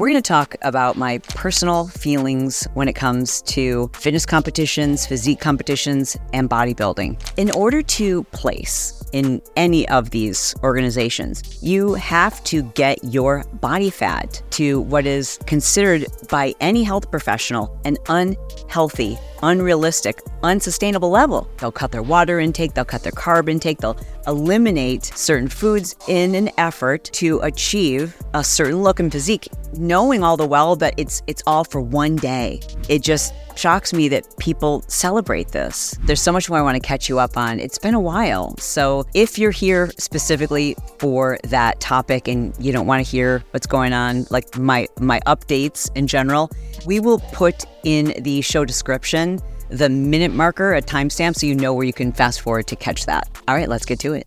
We're going to talk about my personal feelings when it comes to fitness competitions, physique competitions, and bodybuilding. In order to place in any of these organizations, you have to get your body fat to what is considered by any health professional an unhealthy, unrealistic, unsustainable level. They'll cut their water intake, they'll cut their carb intake, they'll eliminate certain foods in an effort to achieve a certain look and physique, knowing all the well that it's it's all for one day. It just shocks me that people celebrate this. There's so much more I want to catch you up on. It's been a while. So if you're here specifically for that topic and you don't want to hear what's going on, like my my updates in general, we will put in the show description the minute marker, a timestamp, so you know where you can fast forward to catch that. All right, let's get to it.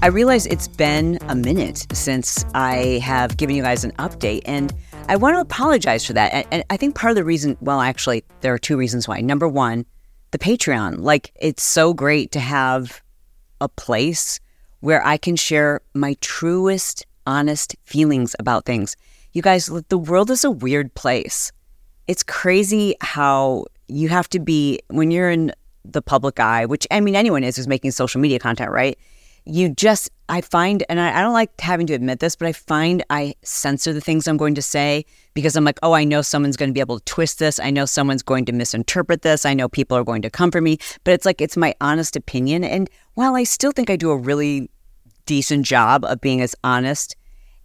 I realize it's been a minute since I have given you guys an update, and I want to apologize for that. And, I think part of the reason, well, actually, there are two reasons why. Number one, the Patreon. Like, it's so great to have a place where I can share my truest, honest feelings about things. You guys, the world is a weird place. It's crazy how you have to be, when you're in the public eye, which I mean, anyone is who's making social media content, right? you just, I find, and I, I, don't like having to admit this, but I find I censor the things I'm going to say because I'm like, oh, I know someone's going to be able to twist this. I know someone's going to misinterpret this. I know people are going to come for me. But it's like, it's my honest opinion. And while I still think I do a really decent job of being as honest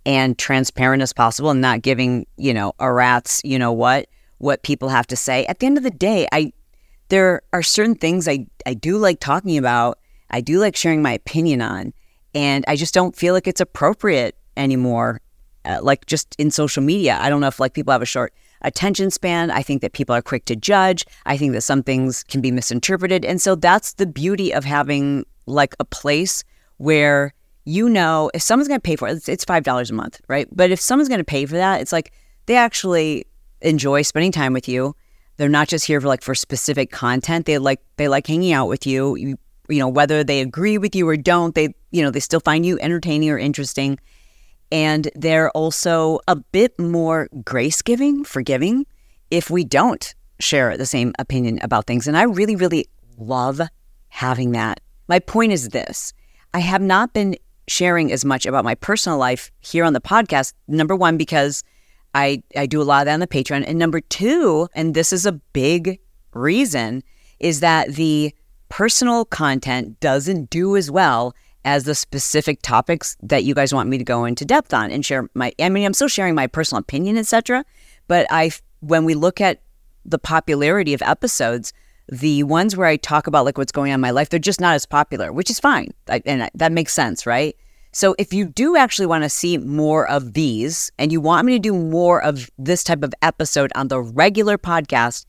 and transparent as possible and not giving, you know, a rat's, you know what, what people have to say, at the end of the day, I, there are certain things I, I do like talking about I do like sharing my opinion on. And I just don't feel like it's appropriate anymore, uh, like just in social media. I don't know if like people have a short attention span. I think that people are quick to judge. I think that some things can be misinterpreted. And so that's the beauty of having like a place where you know if someone's going to pay for it, it's, it's $5 a month, right? But if someone's going to pay for that, it's like they actually enjoy spending time with you. They're not just here for like for specific content. They like they like hanging out with you. You you know, whether they agree with you or don't, they, you know, they still find you entertaining or interesting. And they're also a bit more grace giving, forgiving if we don't share the same opinion about things. And I really, really love having that. My point is this I have not been sharing as much about my personal life here on the podcast. Number one, because I, I do a lot of that on the Patreon. And number two, and this is a big reason, is that the personal content doesn't do as well as the specific topics that you guys want me to go into depth on and share my I mean I'm still sharing my personal opinion etc but I when we look at the popularity of episodes the ones where I talk about like what's going on in my life they're just not as popular which is fine. I, and that makes sense right so if you do actually want to see more of these and you want me to do more of this type of episode on the regular podcast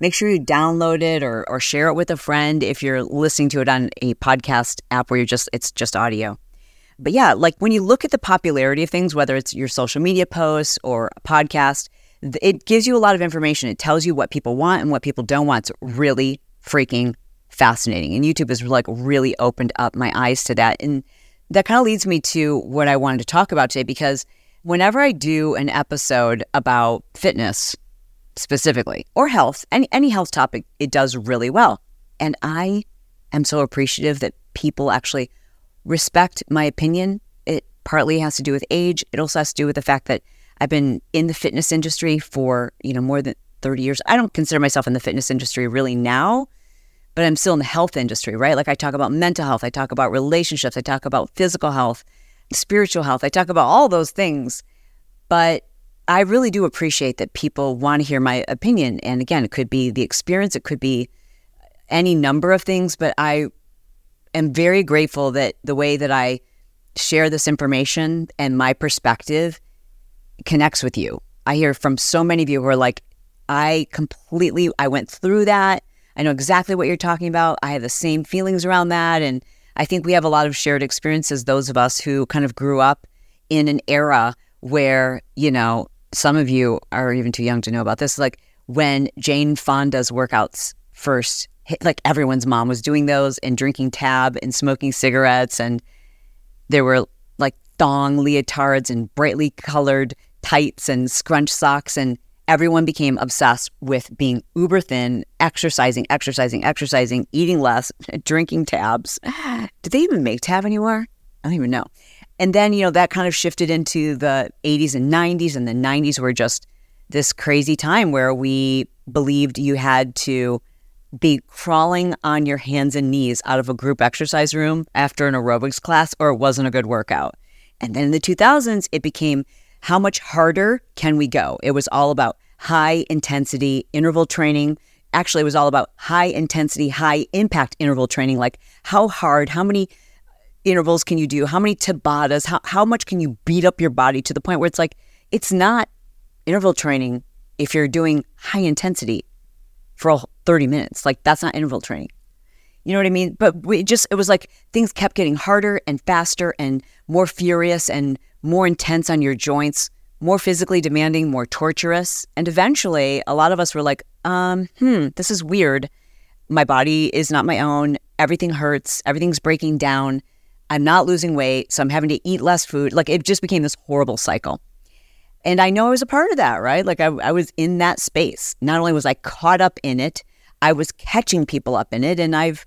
make sure you download it or, or share it with a friend if you're listening to it on a podcast app where you're just it's just audio. But yeah, like when you look at the popularity of things, whether it's your social media posts or a podcast, it gives you a lot of information. It tells you what people want and what people don't want. It's really freaking fascinating. And YouTube has like really opened up my eyes to that. And that kind of leads me to what I wanted to talk about today because whenever I do an episode about fitness, specifically or health, any, any health topic, it does really well. And I am so appreciative that people actually respect my opinion. It partly has to do with age. It also has to do with the fact that I've been in the fitness industry for, you know, more than 30 years. I don't consider myself in the fitness industry really now, but I'm still in the health industry, right? Like I talk about mental health, I talk about relationships, I talk about physical health, spiritual health, I talk about all those things. But I really do appreciate that people want to hear my opinion. And again, it could be the experience, it could be any number of things, but I am very grateful that the way that I share this information and my perspective connects with you. I hear from so many of you who are like, I completely, I went through that. I know exactly what you're talking about. I have the same feelings around that. And I think we have a lot of shared experiences, those of us who kind of grew up in an era where, you know, some of you are even too young to know about this. Like when Jane Fonda's workouts first hit, like everyone's mom was doing those and drinking tab and smoking cigarettes. And there were like thong leotards and brightly colored tights and scrunch socks. And everyone became obsessed with being uber thin, exercising, exercising, exercising, eating less, drinking tabs. Did they even make tab anymore? I don't even know. And then, you know, that kind of shifted into the 80s and 90s, and the 90s were just this crazy time where we believed you had to be crawling on your hands and knees out of a group exercise room after an aerobics class, or it wasn't a good workout. And then in the 2000s, it became how much harder can we go? It was all about high intensity interval training. Actually, it was all about high intensity, high impact interval training, like how hard, how many intervals can you do? How many Tabatas? How, how much can you beat up your body to the point where it's like, it's not interval training if you're doing high intensity for 30 minutes. Like, that's not interval training. You know what I mean? But we just, it was like things kept getting harder and faster and more furious and more intense on your joints, more physically demanding, more torturous. And eventually, a lot of us were like, um, hmm, this is weird. My body is not my own. Everything hurts. Everything's breaking down. I'm not losing weight, so I'm having to eat less food. Like it just became this horrible cycle. And I know I was a part of that, right? Like I, I was in that space. Not only was I caught up in it, I was catching people up in it. And I've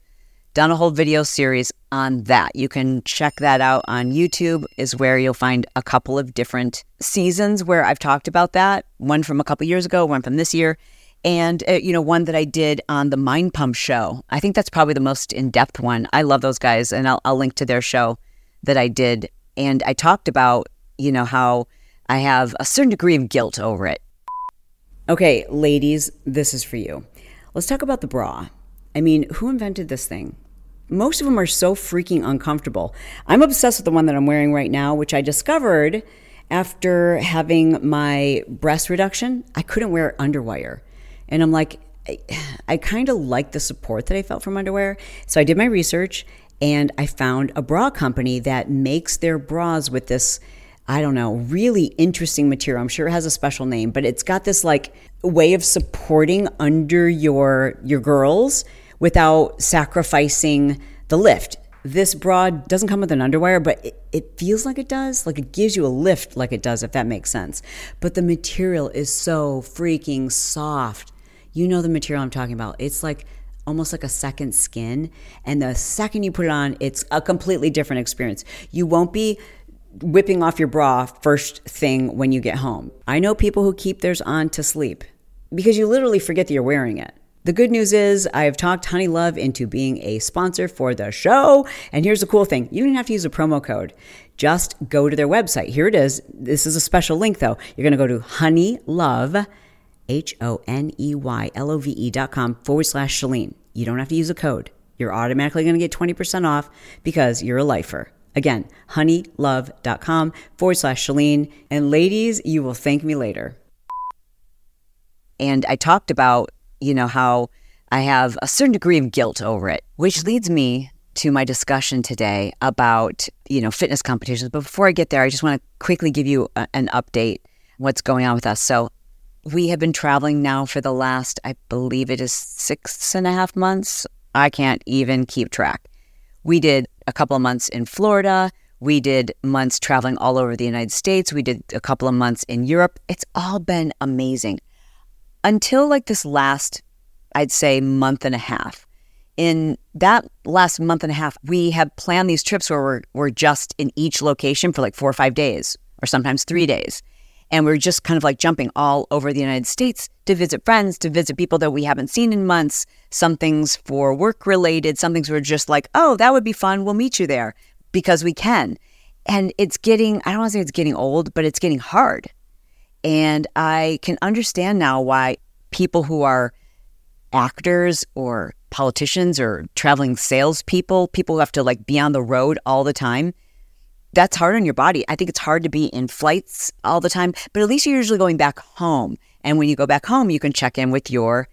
done a whole video series on that. You can check that out on YouTube, is where you'll find a couple of different seasons where I've talked about that. One from a couple years ago, one from this year and uh, you know one that I did on the Mind Pump show. I think that's probably the most in depth one. I love those guys, and I'll, I'll link to their show that I did. And I talked about you know how I have a certain degree of guilt over it. Okay, ladies, this is for you. Let's talk about the bra. I mean, who invented this thing? Most of them are so freaking uncomfortable. I'm obsessed with the one that I'm wearing right now, which I discovered after having my breast reduction. I couldn't wear underwire. And I'm like, I, I kind of like the support that I felt from underwear. So I did my research and I found a bra company that makes their bras with this, I don't know, really interesting material. I'm sure it has a special name, but it's got this like way of supporting under your your girls without sacrificing the lift. This bra doesn't come with an underwire, but it, it, feels like it does. Like it gives you a lift, like it does, if that makes sense. But the material is so freaking soft you know the material I'm talking about. It's like almost like a second skin. And the second you put it on, it's a completely different experience. You won't be whipping off your bra first thing when you get home. I know people who keep theirs on to sleep because you literally forget that you're wearing it. The good news is I've talked Honeylove into being a sponsor for the show. And here's the cool thing you don't have to use a promo code. Just go to their website. Here it is. This is a special link though. You're going to go to honeylove.com H O N E Y L O V E dot com forward slash Chalene. You don't have to use a code. You're automatically going to get 20% off because you're a lifer. Again, honeylove.com forward slash Chalene. And ladies, you will thank me later. And I talked about, you know, how I have a certain degree of guilt over it, which leads me to my discussion today about, you know, fitness competitions. But before I get there, I just want to quickly give you a, an update what's going on with us. So we have been traveling now for the last, I believe it is six and a half months. I can't even keep track. We did a couple of months in Florida. We did months traveling all over the United States. We did a couple of months in Europe. It's all been amazing. Until like this last, I'd say, month and a half. In that last month and a half, we have planned these trips where we're, we're just in each location for like four or five days, or sometimes three mm-hmm. days. And we're just kind of like jumping all over the United States to visit friends, to visit people that we haven't seen in months. Some things for work related, some things we're just like, oh, that would be fun. We'll meet you there because we can. And it's getting, I don't want to say it's getting old, but it's getting hard. And I can understand now why people who are actors or politicians or traveling salespeople, people who have to like be on the road all the time, that's hard on your body. I think it's hard to be in flights all the time, but at least you're usually going back home. And when you go back home, you can check in with your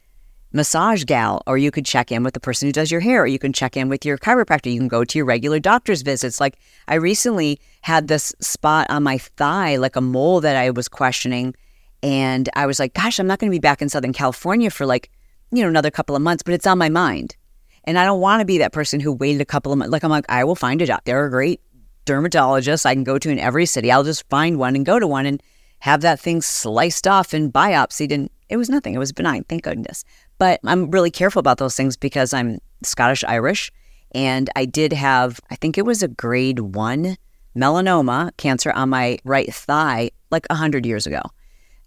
massage gal, or you could check in with the person who does your hair, or you can check in with your chiropractor. You can go to your regular doctor's visits. Like I recently had this spot on my thigh, like a mole that I was questioning. And I was like, gosh, I'm not going to be back in Southern California for like, you know, another couple of months, but it's on my mind. And I don't want to be that person who waited a couple of months. Like, I'm like, I will find a job. There are great dermatologists I can go to in every city. I'll just find one and go to one and have that thing sliced off and biopsied. And it was nothing. It was benign, thank goodness. But I'm really careful about those things because I'm Scottish Irish. And I did have, I think it was a grade one melanoma cancer on my right thigh like 100 years ago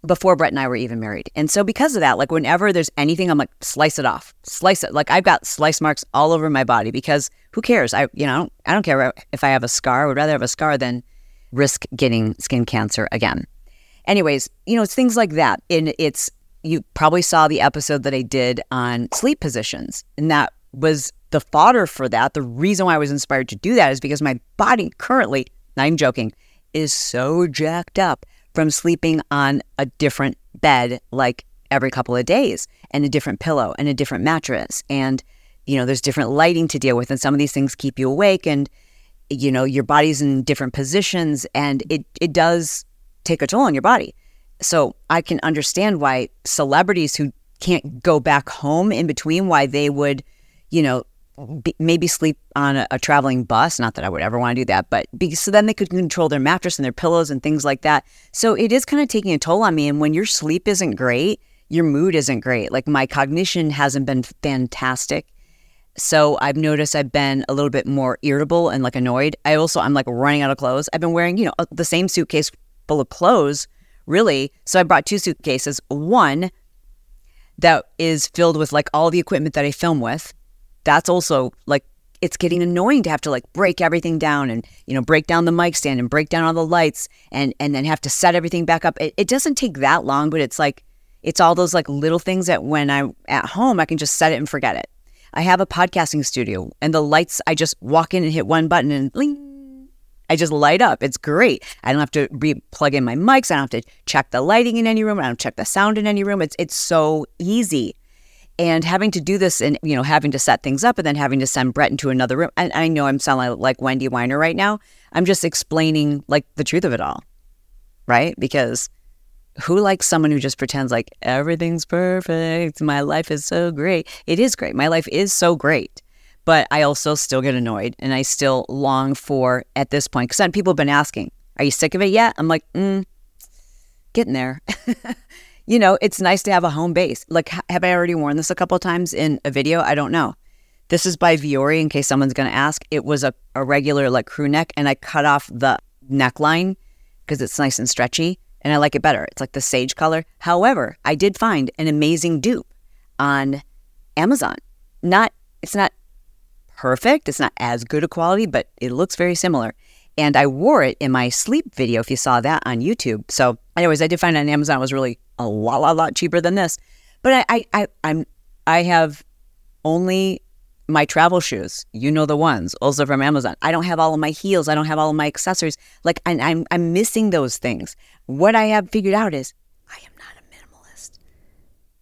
before Brett and I were even married. And so because of that, like whenever there's anything, I'm like, slice it off, slice it. Like I've got slice marks all over my body because who cares? I, you know, I don't, I don't care if I have a scar. I would rather have a scar than risk getting skin cancer again. Anyways, you know, it's things like that. And it's, you probably saw the episode that I did on sleep positions. And that was the fodder for that. The reason why I was inspired to do that is because my body currently, even joking, is so jacked up from sleeping on a different bed like every couple of days and a different pillow and a different mattress. And, you know, there's different lighting to deal with. And some of these things keep you awake and, you know, your body's in different positions and it, it does take a toll on your body. So I can understand why celebrities who can't go back home in between, why they would, you know, be, maybe sleep on a, a, traveling bus. Not that I would ever want to do that, but be, so then they could control their mattress and their pillows and things like that. So it is kind of taking a toll on me. And when your sleep isn't great, your mood isn't great. Like my cognition hasn't been fantastic. So I've noticed I've been a little bit more irritable and like annoyed. I also, I'm like running out of clothes. I've been wearing, you know, uh, the same suitcase full of clothes, really. So I brought two suitcases. One that is filled with like all the equipment that I film with that's also like it's getting annoying to have to like break everything down and you know break down the mic stand and break down all the lights and and then have to set everything back up it, it doesn't take that long but it's like it's all those like little things that when i'm at home i can just set it and forget it i have a podcasting studio and the lights i just walk in and hit one button and i just light up it's great i don't have to re- plug in my mics i don't have to check the lighting in any room i don't check the sound in any room it's it's so easy and having to do this and you know having to set things up and then having to send Brett into another room. And I know I'm sounding like Wendy Whiner right now. I'm just explaining like the truth of it all, right? Because who likes someone who just pretends like everything's perfect? My life is so great. It is great. My life is so great. But I also still get annoyed and I still long for at this point because then people have been asking, "Are you sick of it yet?" I'm like, mm, getting there. you know, it's nice to have a home base. Like, have I already worn this a couple times in a video? I don't know. This is by Vuori, in case someone's going to ask. It was a, a regular, like, crew neck, and I cut off the neckline because it's nice and stretchy, and I like it better. It's like the sage color. However, I did find an amazing dupe on Amazon. Not, it's not perfect, it's not as good a quality, but it looks very similar. And I wore it in my sleep video, if you saw that on YouTube. So, anyways, I did find on Amazon. It was really a lot, lot, lot cheaper than this. But I, I, I I'm, I have only my travel shoes. You know the ones, also from Amazon. I don't have all of my heels. I don't have all of my accessories. Like I, I'm, I'm missing those things. What I have figured out is I am not a minimalist.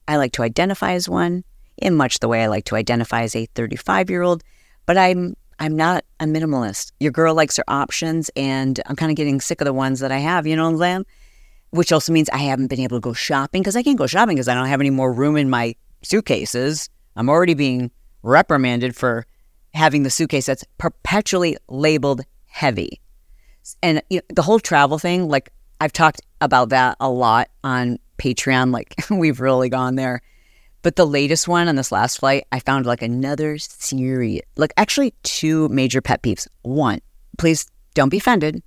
I like to identify as one in much the way I like to identify as a 35 year old, but I'm I'm not a minimalist. Your girl likes her options, and I'm kind of getting sick of the ones that I have. You know what I'm saying? Which also means I haven't been able to go shopping because I can't go shopping because I don't have any more room in my suitcases. I'm already being reprimanded for having the suitcase that's perpetually labeled heavy. And you know, the whole travel thing, like I've talked about that a lot on Patreon. Like we've really gone there. But the latest one on this last flight, I found like another serious, like actually two major pet peeves. One, please don't be offended.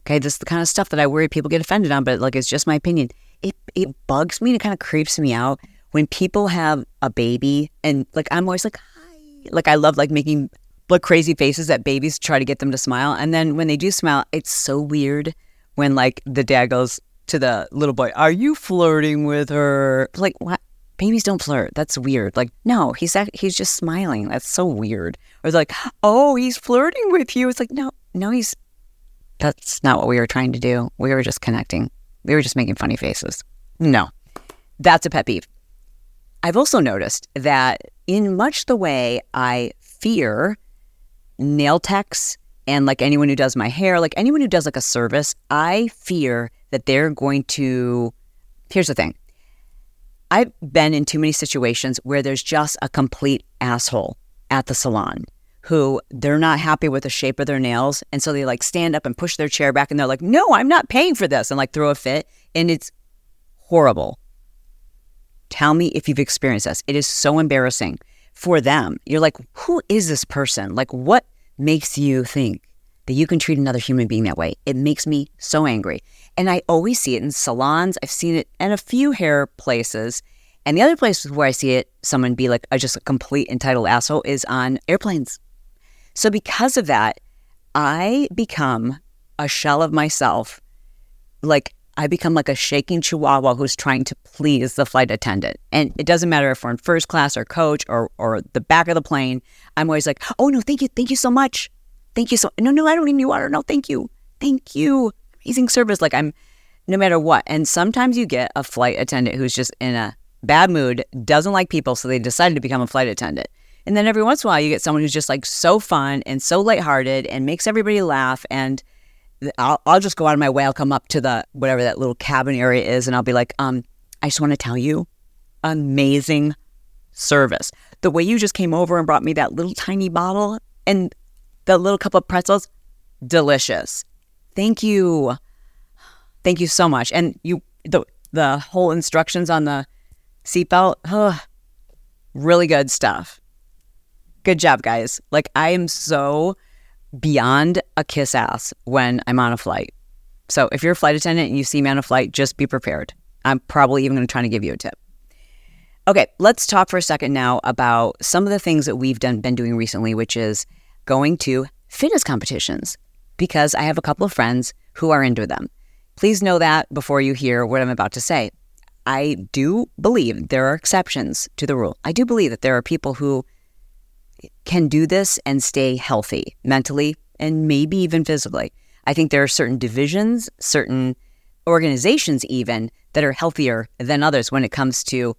Okay, this is the kind of stuff that I worry people get offended on, but like it's just my opinion. It it bugs me and it kind of creeps me out when people have a baby and like I'm always like hi, like I love like making like crazy faces at babies to try to get them to smile, and then when they do smile, it's so weird when like the dad goes to the little boy, "Are you flirting with her?" Like what? Babies don't flirt. That's weird. Like, no, he's he's just smiling. That's so weird. Or like, oh, he's flirting with you. It's like, no, no, he's That's not what we were trying to do. We were just connecting. We were just making funny faces. No, that's a pet peeve. I've also noticed that in much the way I fear nail techs and like anyone who does my hair, like anyone who does like a service, I fear that they're going to. Here's the thing I've been in too many situations where there's just a complete asshole at the salon who they're not happy with the shape of their nails. And so they like stand up and push their chair back and they're like, no, I'm not paying for this and like throw a fit. And it's horrible. Tell me if you've experienced this. It is so embarrassing for them. You're like, who is this person? Like, what makes you think that you can treat another human being that way? It makes me so angry. And I always see it in salons. I've seen it in a few hair places. And the other places where I see it, someone be like a, just a complete entitled asshole, is on airplanes. So because of that, I become a shell of myself. Like I become like a shaking chihuahua who's trying to please the flight attendant. And it doesn't matter if we're in first class or coach or or the back of the plane. I'm always like, oh no, thank you, thank you so much. Thank you so no, no, I don't need any water. No, thank you. Thank you. Amazing service. Like I'm no matter what. And sometimes you get a flight attendant who's just in a bad mood, doesn't like people, so they decided to become a flight attendant. And then every once in a while, you get someone who's just like so fun and so lighthearted and makes everybody laugh. And I'll, I'll just go out of my way. I'll come up to the whatever that little cabin area is, and I'll be like, um, I just want to tell you, amazing service. The way you just came over and brought me that little tiny bottle and the little cup of pretzels, delicious. Thank you. Thank you so much. And you the the whole instructions on the seatbelt, oh, really good stuff. Good job, guys. Like, I am so beyond a kiss ass when I'm on a flight. So, if you're a flight attendant and you see me on a flight, just be prepared. I'm probably even going to try to give you a tip. Okay, let's talk for a second now about some of the things that we've done been doing recently, which is going to fitness competitions because I have a couple of friends who are into them. Please know that before you hear what I'm about to say. I do believe there are exceptions to the rule. I do believe that there are people who can do this and stay healthy mentally and maybe even physically. I think there are certain divisions, certain organizations, even that are healthier than others when it comes to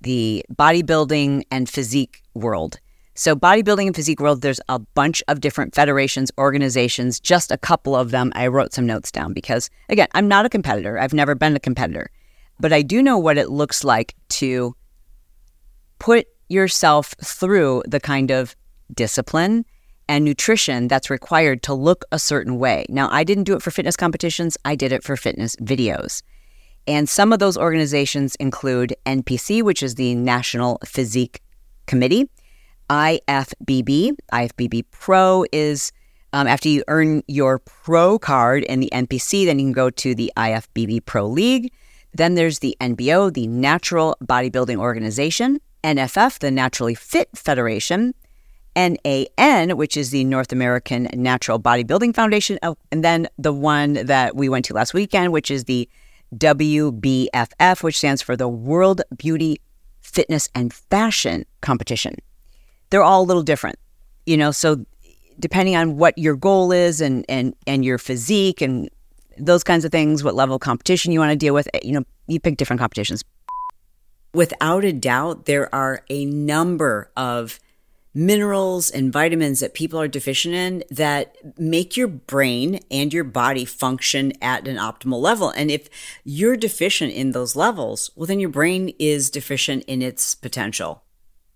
the bodybuilding and physique world. So, bodybuilding and physique world, there's a bunch of different federations, organizations, just a couple of them. I wrote some notes down because, again, I'm not a competitor. I've never been a competitor, but I do know what it looks like to put yourself through the kind of discipline and nutrition that's required to look a certain way. Now, I didn't do it for fitness competitions, I did it for fitness videos. And some of those organizations include NPC, which is the National Physique Committee, IFBB. IFBB Pro is um, after you earn your pro card in the NPC, then you can go to the IFBB Pro League. Then there's the NBO, the Natural Bodybuilding Organization. NFF, the Naturally Fit Federation, NAN, which is the North American Natural Bodybuilding Foundation, oh, and then the one that we went to last weekend, which is the WBFF, which stands for the World Beauty, Fitness, and Fashion Competition. They're all a little different, you know, so depending on what your goal is and, and, and your physique and those kinds of things, what level of competition you want to deal with, eh, you know, you pick different competitions. Without a doubt, there are a number of minerals and vitamins that people are deficient in that make your brain and your body function at an optimal level. And if you're deficient in those levels, well, then your brain is deficient in its potential.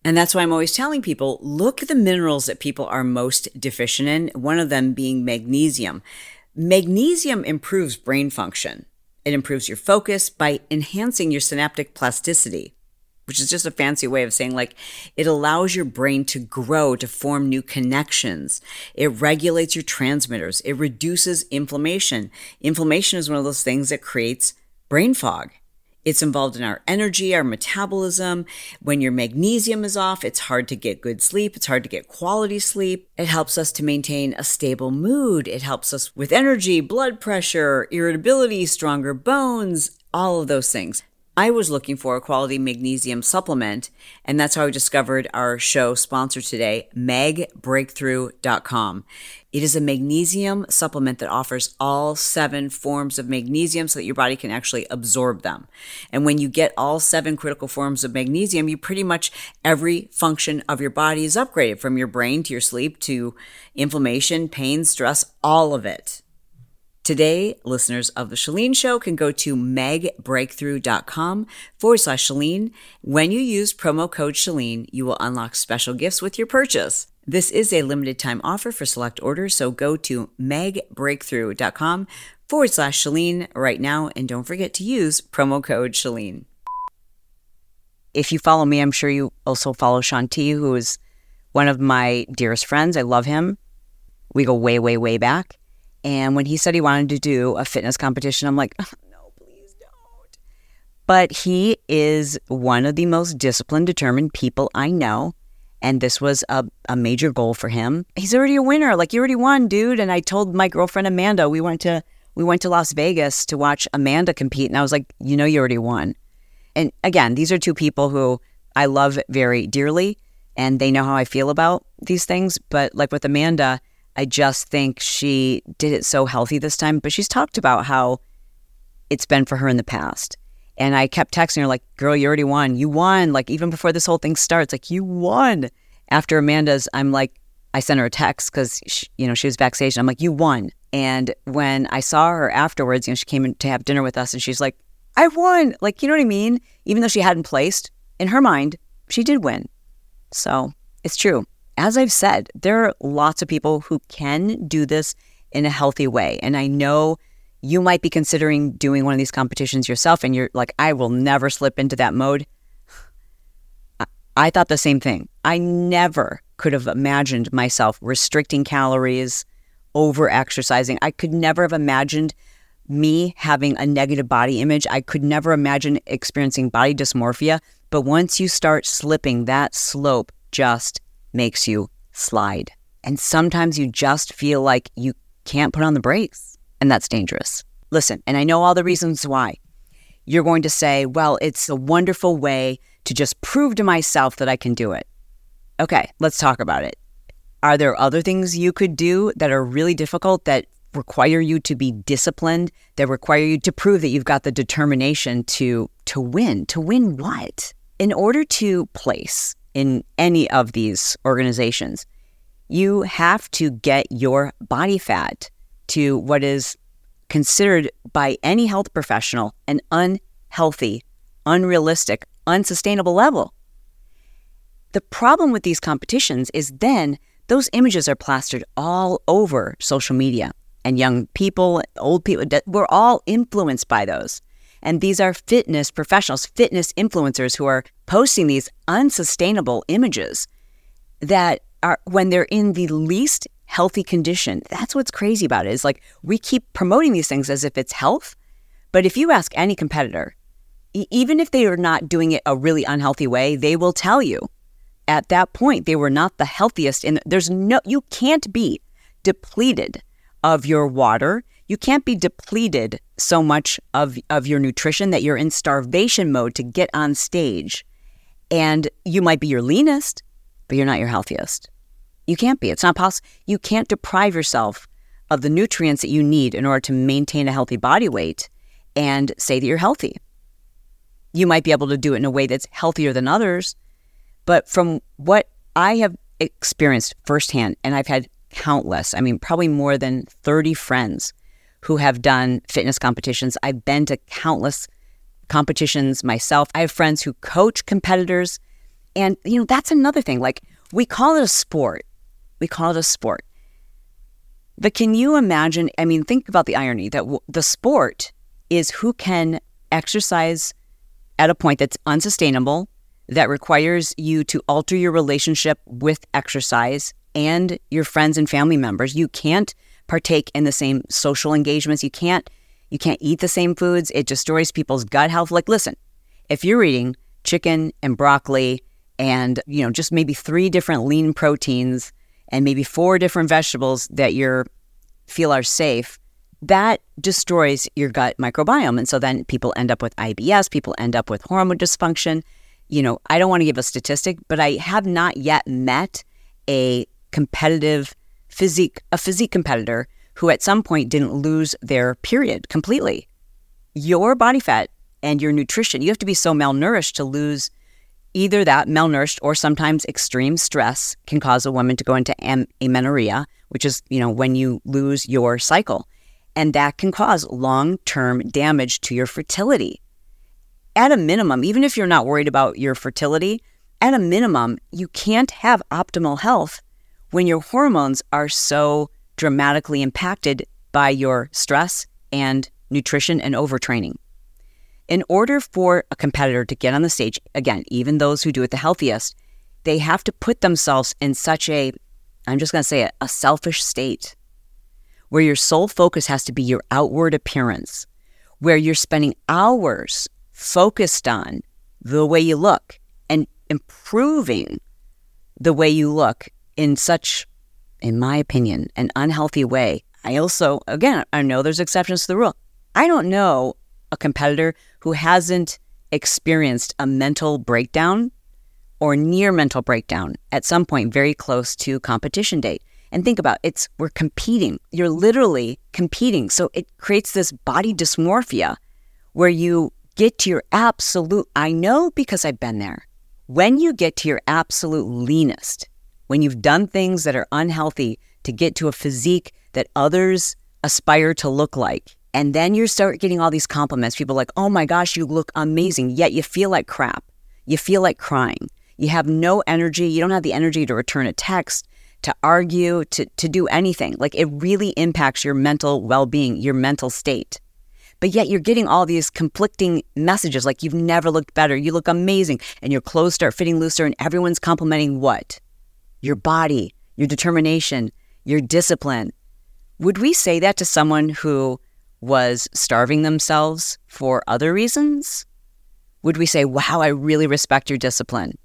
And that's why I'm always telling people look at the minerals that people are most deficient in, one of them being magnesium. Magnesium improves brain function. It improves your focus by enhancing your synaptic plasticity, which is just a fancy way of saying like it allows your brain to grow, to form new connections. It regulates your transmitters. It reduces inflammation. Inflammation is one of those things that creates brain fog. It's involved in our energy, our metabolism. When your magnesium is off, it's hard to get good sleep. It's hard to get quality sleep. It helps us to maintain a stable mood. It helps us with energy, blood pressure, irritability, stronger bones, all of those things. I was looking for a quality magnesium supplement, and that's how I discovered our show sponsor today, magbreakthrough.com. It is a magnesium supplement that offers all seven forms of magnesium so that your body can actually absorb them. And when you get all seven critical forms of magnesium, you pretty much every function of your body is upgraded from your brain to your sleep to inflammation, pain, stress, all of it. Today, listeners of The Chalene Show can go to magbreakthrough.com forward slash Chalene. When you use promo code Chalene, you will unlock special gifts with your purchase. This is a limited time offer for select orders, so go to magbreakthrough.com forward slash Chalene right now and don't forget to use promo code Chalene. If you follow me, I'm sure you also follow Shanti, who is one of my dearest friends. I love him. We go way, way, way back. And when he said he wanted to do a fitness competition, I'm like, no, please don't. But he is one of the most disciplined, determined people I know. And this was a, a major goal for him. He's already a winner. Like you already won, dude. And I told my girlfriend Amanda, we went to we went to Las Vegas to watch Amanda compete. And I was like, you know, you already won. And again, these are two people who I love very dearly and they know how I feel about these things. But like with Amanda, I just think she did it so healthy this time. But she's talked about how it's been for her in the past. And I kept texting her, like, girl, you already won. You won. Like, even before this whole thing starts, like, you won. After Amanda's, I'm like, I sent her a text because, you know, she was backstage. I'm like, you won. And when I saw her afterwards, you know, she came in to have dinner with us and she's like, I won. Like, you know what I mean? Even though she hadn't placed, in her mind, she did win. So it's true as I've said, there are lots of people who can do this in a healthy way. And I know you might be considering doing one of these competitions yourself, and you're like, I will never slip into that mode. I thought the same thing. I never could have imagined myself restricting calories, over exercising. I could never have imagined me having a negative body image. I could never imagine experiencing body dysmorphia. But once you start slipping, that slope just makes you slide. And sometimes you just feel like you can't put on the brakes, and that's dangerous. Listen, and I know all the reasons why. You're going to say, well, it's a wonderful way to just prove to myself that I can do it. Okay, let's talk about it. Are there other things you could do that are really difficult that require you to be disciplined, that require you to prove that you've got the determination to to win? To win what? In order to place in any of these organizations, you have to get your body fat to what is considered by any health professional an unhealthy, unrealistic, unsustainable level. The problem with these competitions is then those images are plastered all over social media. And young people, old people, we're all influenced by those. And these are fitness professionals, fitness influencers who are posting these unsustainable images that are when they're in the least healthy condition. That's what's crazy about it is like we keep promoting these things as if it's health. But if you ask any competitor, even if they are not doing it a really unhealthy way, they will tell you at that point they were not the healthiest. And there's no, you can't be depleted of your water you can't be depleted so much of, of your nutrition that you're in starvation mode to get on stage. And you might be your leanest, but you're not your healthiest. You can't be. It's not possible. You can't deprive yourself of the nutrients that you need in order to maintain a healthy body weight and say that you're healthy. You might be able to do it in a way that's healthier than others. But from what I have experienced firsthand, and I've had countless, I mean, probably more than 30 friends who have done fitness competitions. I've been to countless competitions myself. I have friends who coach competitors. And, you know, that's another thing. Like, we call it a sport. We call it a sport. But can you imagine? I mean, think about the irony that w- the sport is who can exercise at a point that's unsustainable, that requires you to alter your relationship with exercise and your friends and family members. You can't partake in the same social engagements. You can't you can't eat the same foods. It destroys people's gut health. Like listen, if you're eating chicken and broccoli and, you know, just maybe three different lean proteins and maybe four different vegetables that you feel are safe, that destroys your gut microbiome. And so then people end up with IBS, people end up with hormone dysfunction. You know, I don't want to give a statistic, but I have not yet met a competitive physique, a physique competitor who at some point didn't lose their period completely. Your body fat and your nutrition, you have to be so malnourished to lose either that malnourished or sometimes extreme stress can cause a woman to go into am- amenorrhea, which is, you know, when you lose your cycle. And that can cause long-term damage to your fertility. At a minimum, even if you're not worried about your fertility, at a minimum, you can't have optimal health when your hormones are so dramatically impacted by your stress and nutrition and overtraining. In order for a competitor to get on the stage, again, even those who do it the healthiest, they have to put themselves in such a, I'm just going to say it, a selfish state where your sole focus has to be your outward appearance, where you're spending hours focused on the way you look and improving the way you look in such, in my opinion, an unhealthy way. I also, again, I know there's exceptions to the rule. I don't know a competitor who hasn't experienced a mental breakdown or near mental breakdown at some point very close to competition date. And think about it, it's we're competing. You're literally competing. So it creates this body dysmorphia where you get to your absolute I know because I've been there. When you get to your absolute leanest, when you've done things that are unhealthy to get to a physique that others aspire to look like, and then you start getting all these compliments. People like, oh my gosh, you look amazing. Yet you feel like crap. You feel like crying. You have no energy. You don't have the energy to return a text, to argue, to, to do anything. Like it really impacts your mental well being, your mental state. But yet you're getting all these conflicting messages like you've never looked better. You look amazing. And your clothes start fitting looser, and everyone's complimenting what? Your body, your determination, your discipline. Would we say that to someone who was starving themselves for other reasons? Would we say, wow, I really respect your discipline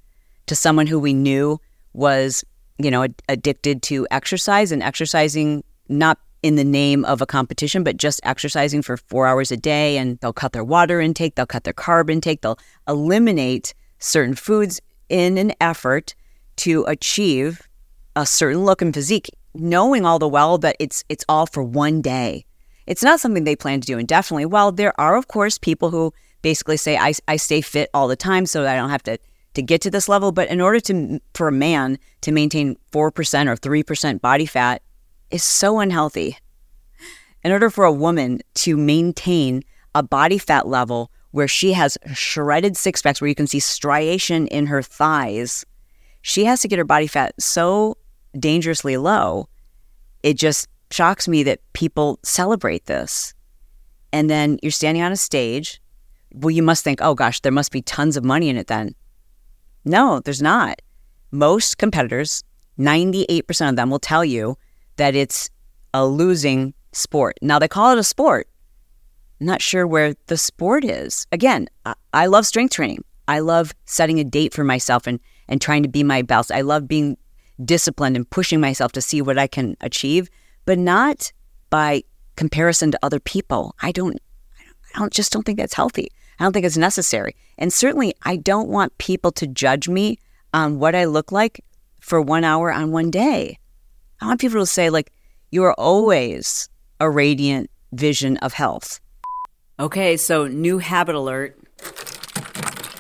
to someone who we knew was, you know, addicted to exercise and exercising not in the name of a competition, but just exercising for four hours a day and they'll cut their water intake, they'll cut their carb intake, they'll eliminate certain foods in an effort to achieve a certain look and physique, knowing all the while that it's it's all for one day it's not something they plan to do indefinitely. While there are, of course, people who basically say, I, I stay fit all the time so I don't have to, to get to this level. But in order to for a man to maintain 4% or 3% body fat is so unhealthy. In order for a woman to maintain a body fat level where she has shredded six packs, where you can see striation in her thighs, she has to get her body fat so dangerously low. It just shocks me that people celebrate this. And then you're standing on a stage. Well, you must think, oh gosh, there must be tons of money in it then. No, there's not. Most competitors, 98% of them will tell you that it's a losing sport. Now, they call it a sport. I'm not sure where the sport is. Again, I, I love strength training. I love setting a date for myself and, and trying to be my best. I love being disciplined and pushing myself to see what I can achieve but not by comparison to other people. I don't, I don't just don't think that's healthy. I don't think it's necessary. And certainly, I don't want people to judge me on what I look like for one hour on one day. I want people to say, like, you are always a radiant vision of health. Okay, so new habit alert.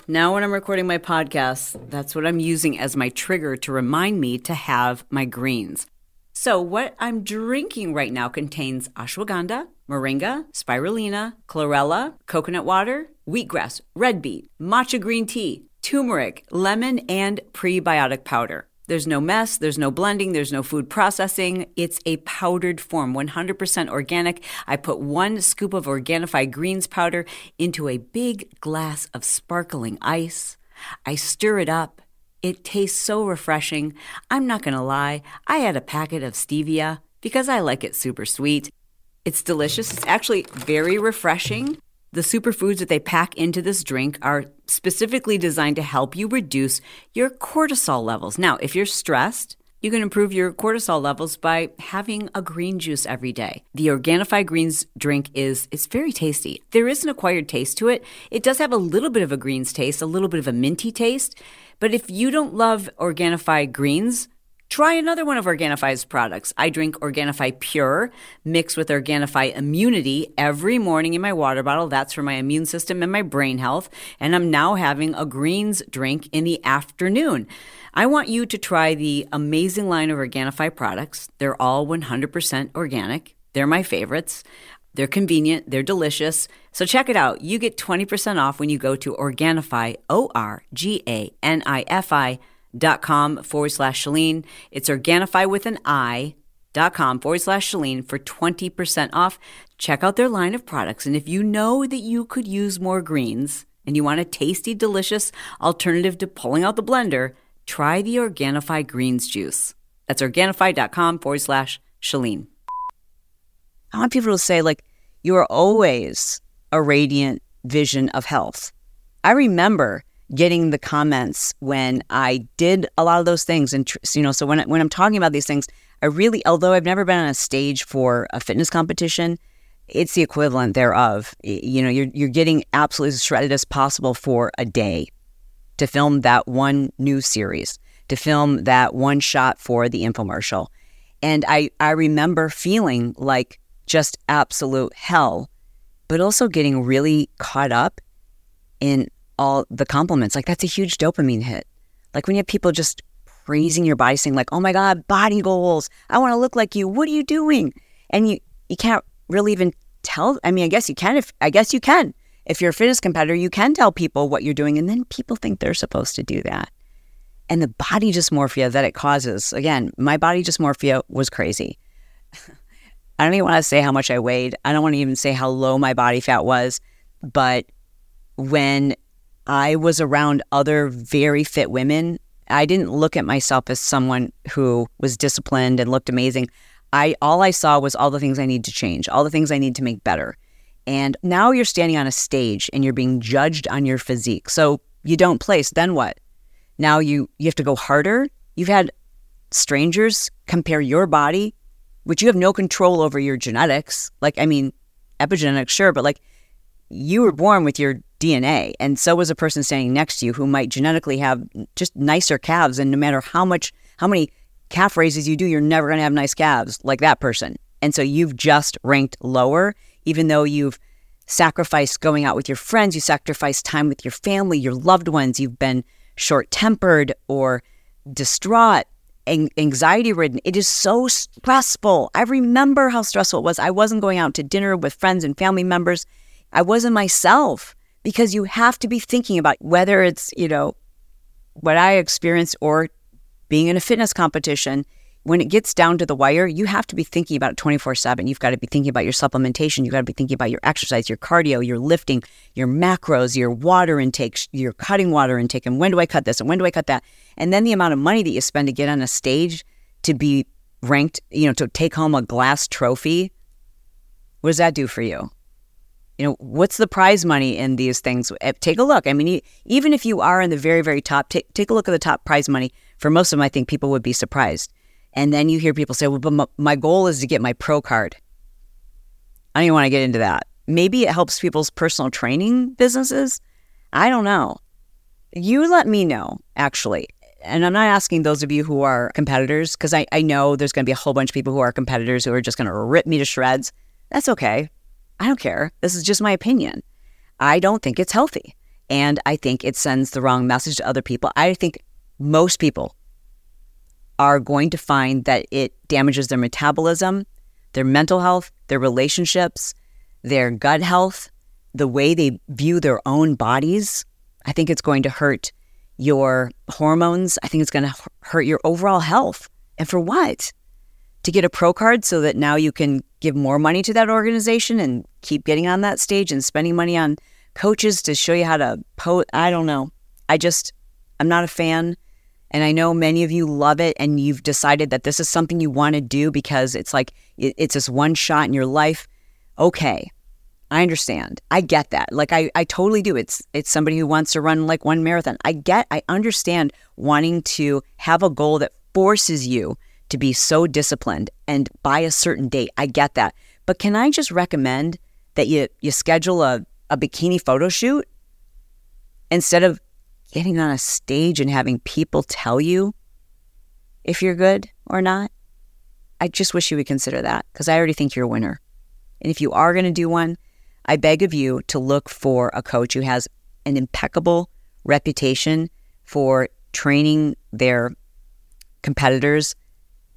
Now, when I'm recording my podcast, that's what I'm using as my trigger to remind me to have my greens. So, what I'm drinking right now contains ashwagandha, moringa, spirulina, chlorella, coconut water, wheatgrass, red beet, matcha green tea, turmeric, lemon, and prebiotic powder. There's no mess, there's no blending, there's no food processing. It's a powdered form, 100% organic. I put one scoop of Organifi greens powder into a big glass of sparkling ice. I stir it up it tastes so refreshing. I'm not going to lie, I had a packet of stevia because I like it super sweet. It's delicious. It's actually very refreshing. The superfoods that they pack into this drink are specifically designed to help you reduce your cortisol levels. Now, if you're stressed, You can improve your cortisol levels by having a green juice every day. The Organifi Greens drink is it's very tasty. There is an acquired taste to it. It does have a little bit of a greens taste, a little bit of a minty taste. But if you don't love Organifi Greens, Try another one of Organifi's products. I drink Organifi Pure mixed with Organifi Immunity every morning in my water bottle. That's for my immune system and my brain health. And I'm now having a greens drink in the afternoon. I want you to try the amazing line of Organifi products. They're all 100% organic. They're my favorites. They're convenient, they're delicious. So check it out. You get 20% off when you go to Organifi, O R G A N I F I dot com forward slash Chalene. It's Organifi with an I dot com forward slash Chalene for 20% off. Check out their line of products. And if you know that you could use more greens and you want a tasty, delicious alternative to pulling out the blender, try the Organifi Greens Juice. That's Organifi.com forward slash Chalene. I want people to say, like, you are always a radiant vision of health. I remember getting the comments when I did a lot of those things. And, you know, so when, when I'm talking about these things, I really, although I've never been on a stage for a fitness competition, it's the equivalent thereof. You know, you're, you're getting absolutely as shredded as possible for a day to film that one new series, to film that one shot for the infomercial. And I, I remember feeling like just absolute hell, but also getting really caught up in all the compliments. Like that's a huge dopamine hit. Like when you have people just praising your body, saying like, "Oh my God, body goals! I want to look like you. What are you doing?" And you you can't really even tell. I mean, I guess you can. If I guess you can if you're a fitness competitor, you can tell people what you're doing, and then people think they're supposed to do that. And the body dysmorphia that it causes again, my body dysmorphia was crazy. I don't even want to say how much I weighed. I don't want to even say how low my body fat was. But when I was around other very fit women, I didn't look at myself as someone who was disciplined and looked amazing. I all I saw was all the things I need to change, all the things I need to make better. And now you're standing on a stage and you're being judged on your physique. So you don't place, then what? Now you you have to go harder. You've had strangers compare your body, which you have no control over your genetics. Like I mean, epigenetics, sure, but like you were born with your DNA, and so was a person standing next to you who might genetically have just nicer calves. And no matter how much, how many calf raises you do, you're never going to have nice calves like that person. And so you've just ranked lower even though you've sacrificed going out with your friends, you sacrificed time with your family, your loved ones, you've been short tempered or distraught, and anxiety ridden. It is so stressful. I remember how stressful it was. I wasn't going out to dinner with friends and family members. I wasn't myself because you have to be thinking about whether it's, you know, what I experienced or being in a fitness competition when it gets down to the wire, you have to be thinking about it 24 7. You've got to be thinking about your supplementation. You've got to be thinking about your exercise, your cardio, your lifting, your macros, your water intake, your cutting water intake. And when do I cut this? And when do I cut that? And then the amount of money that you spend to get on a stage to be ranked, you know, to take home a glass trophy. What does that do for you? You know, what's the prize money in these things? Eh, take a look. I mean, even if you are in the very, very top, take, take a look at the top prize money. For most of them, I think people would be surprised. And then you hear people say, well, but my goal is to get my pro card. I don't even want to get into that. Maybe it helps people's personal training businesses. I don't know. You let me know, actually. And I'm not asking those of you who are competitors, because I, I know there's going to be a whole bunch of people who are competitors who are just going to rip me to shreds. That's okay. I don't care. This is just my opinion. I don't think it's healthy. And I think it sends the wrong message to other people. I think most people are going to find that it damages their metabolism, their mental health, their relationships, their gut health, the way they view their own bodies. I think it's going to hurt your hormones. I think it's going to hurt your overall health. And for what? To get a pro card so that now you can give more money to that organization and keep getting on that stage and spending money on coaches to show you how to pose. I don't know. I just, I'm not a fan. And I know many of you love it and you've decided that this is something you want to do because it's like it's this one shot in your life. Okay. I understand. I get that. Like I, I totally do. It's it's somebody who wants to run like one marathon. I get I understand wanting to have a goal that forces you to be so disciplined and by a certain date. I get that. But can I just recommend that you you schedule a, a bikini photo shoot instead of getting on a stage and having people tell you if you're good or not? I just wish you would consider that because I already think you're a winner. And if you are going to do one, I beg of you to look for a coach who has an impeccable reputation for training their competitors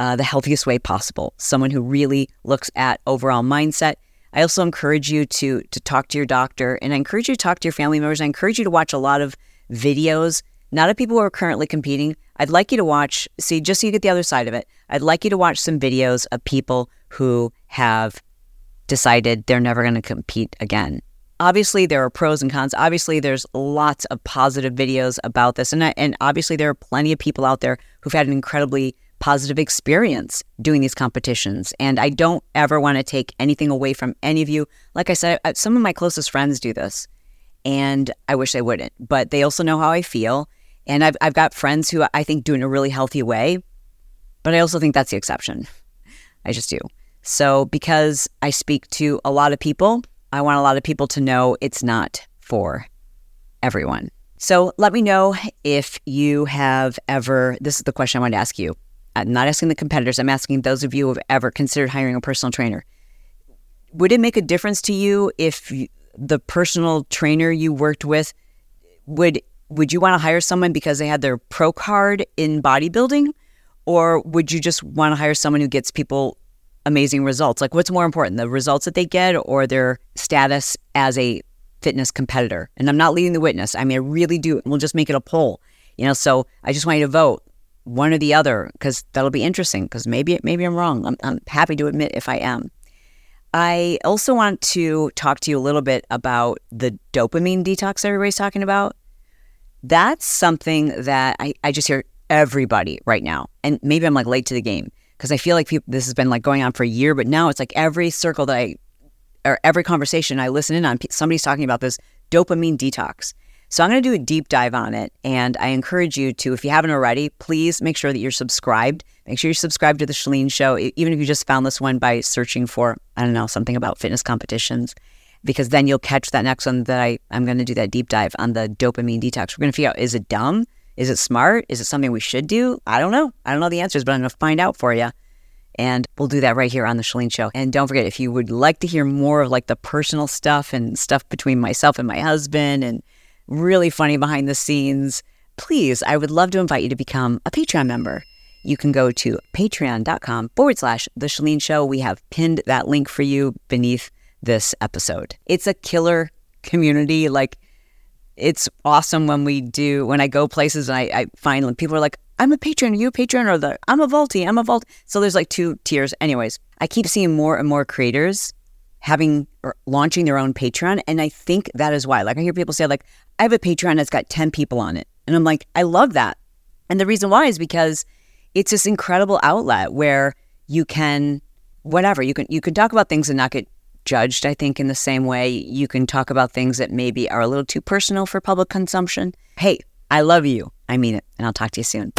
uh, the healthiest way possible. Someone who really looks at overall mindset. I also encourage you to to talk to your doctor, and I encourage you to talk to your family members. I encourage you to watch a lot of videos, not of people who are currently competing. I'd like you to watch, see, just so you get the other side of it. I'd like you to watch some videos of people who have decided they're never going to compete again. Obviously, there are pros and cons. Obviously, there's lots of positive videos about this, and and obviously, there are plenty of people out there who've had an incredibly positive experience doing these competitions. And I don't ever want to take anything away from any of you. Like I said, uh, some of my closest friends do this, and I wish they wouldn't, but they also know how I feel. And I've, I've got friends who I think do in a really healthy way, but I also think that's the exception. I just do. So, because I speak to a lot of people, I want a lot of people to know it's not for everyone. So, let me know if you have ever, this is the question I wanted to ask you. I'm not asking the competitors, I'm asking those of you who have ever considered hiring a personal trainer. Would it make a difference to you if the personal trainer you worked with would would you want to hire someone because they had their pro card in bodybuilding? Or would you just want to hire someone who gets people amazing results? Like what's more important the results that they get or their status as a fitness competitor? And i'm not leading the witness. I mean i really do. We'll just make it a poll you know? So i just want you to vote one or the other because that'll be interesting because maybe maybe I'm wrong. I'm, I'm happy to admit if I am. I also want to talk to you a little bit about the dopamine detox everybody's talking about. That's something that I, I just hear everybody right now. And maybe I'm like late to the game because I feel like people, this has been like going on for a year, but now it's like every circle that I, or every conversation I listen in on, somebody's talking about this dopamine detox. So I'm going to do a deep dive on it. And I encourage you to, if you haven't already, please make sure that you're subscribed. Make sure you're subscribed to The Chalene Show, even if you just found this one by searching for, I don't know, something about fitness competitions, because then you'll catch that next one that I, I'm going to do that deep dive on the dopamine detox. We're going to figure out is it dumb? Is it smart? Is it something we should do? I don't know. I don't know the answers, but I'm going to find out for you. And we'll do that right here on the Chalene Show. And don't forget, if you would like to hear more of like the personal stuff and stuff between myself and my husband and really funny behind the scenes, please, I would love to invite you to become a Patreon member. You can go to patreon.com forward slash The Chalene Show. We have pinned that link for you beneath this episode. It's a killer community. Like, it's awesome when we do, when I go places and I, I find people are like, I'm a patron, are you a patron? Or the, I'm a Vaulty, I'm a Vault. So there's like two tiers. Anyways, I keep seeing more and more creators having or launching their own Patreon. And I think that is why. Like I hear people say, like, I have a Patreon that's got 10 people on it. And I'm like, I love that. And the reason why is because it's this incredible outlet where you can whatever, you can you can talk about things and not get judged, I think, in the same way. You can talk about things that maybe are a little too personal for public consumption. Hey, I love you. I mean it. And I'll talk to you soon.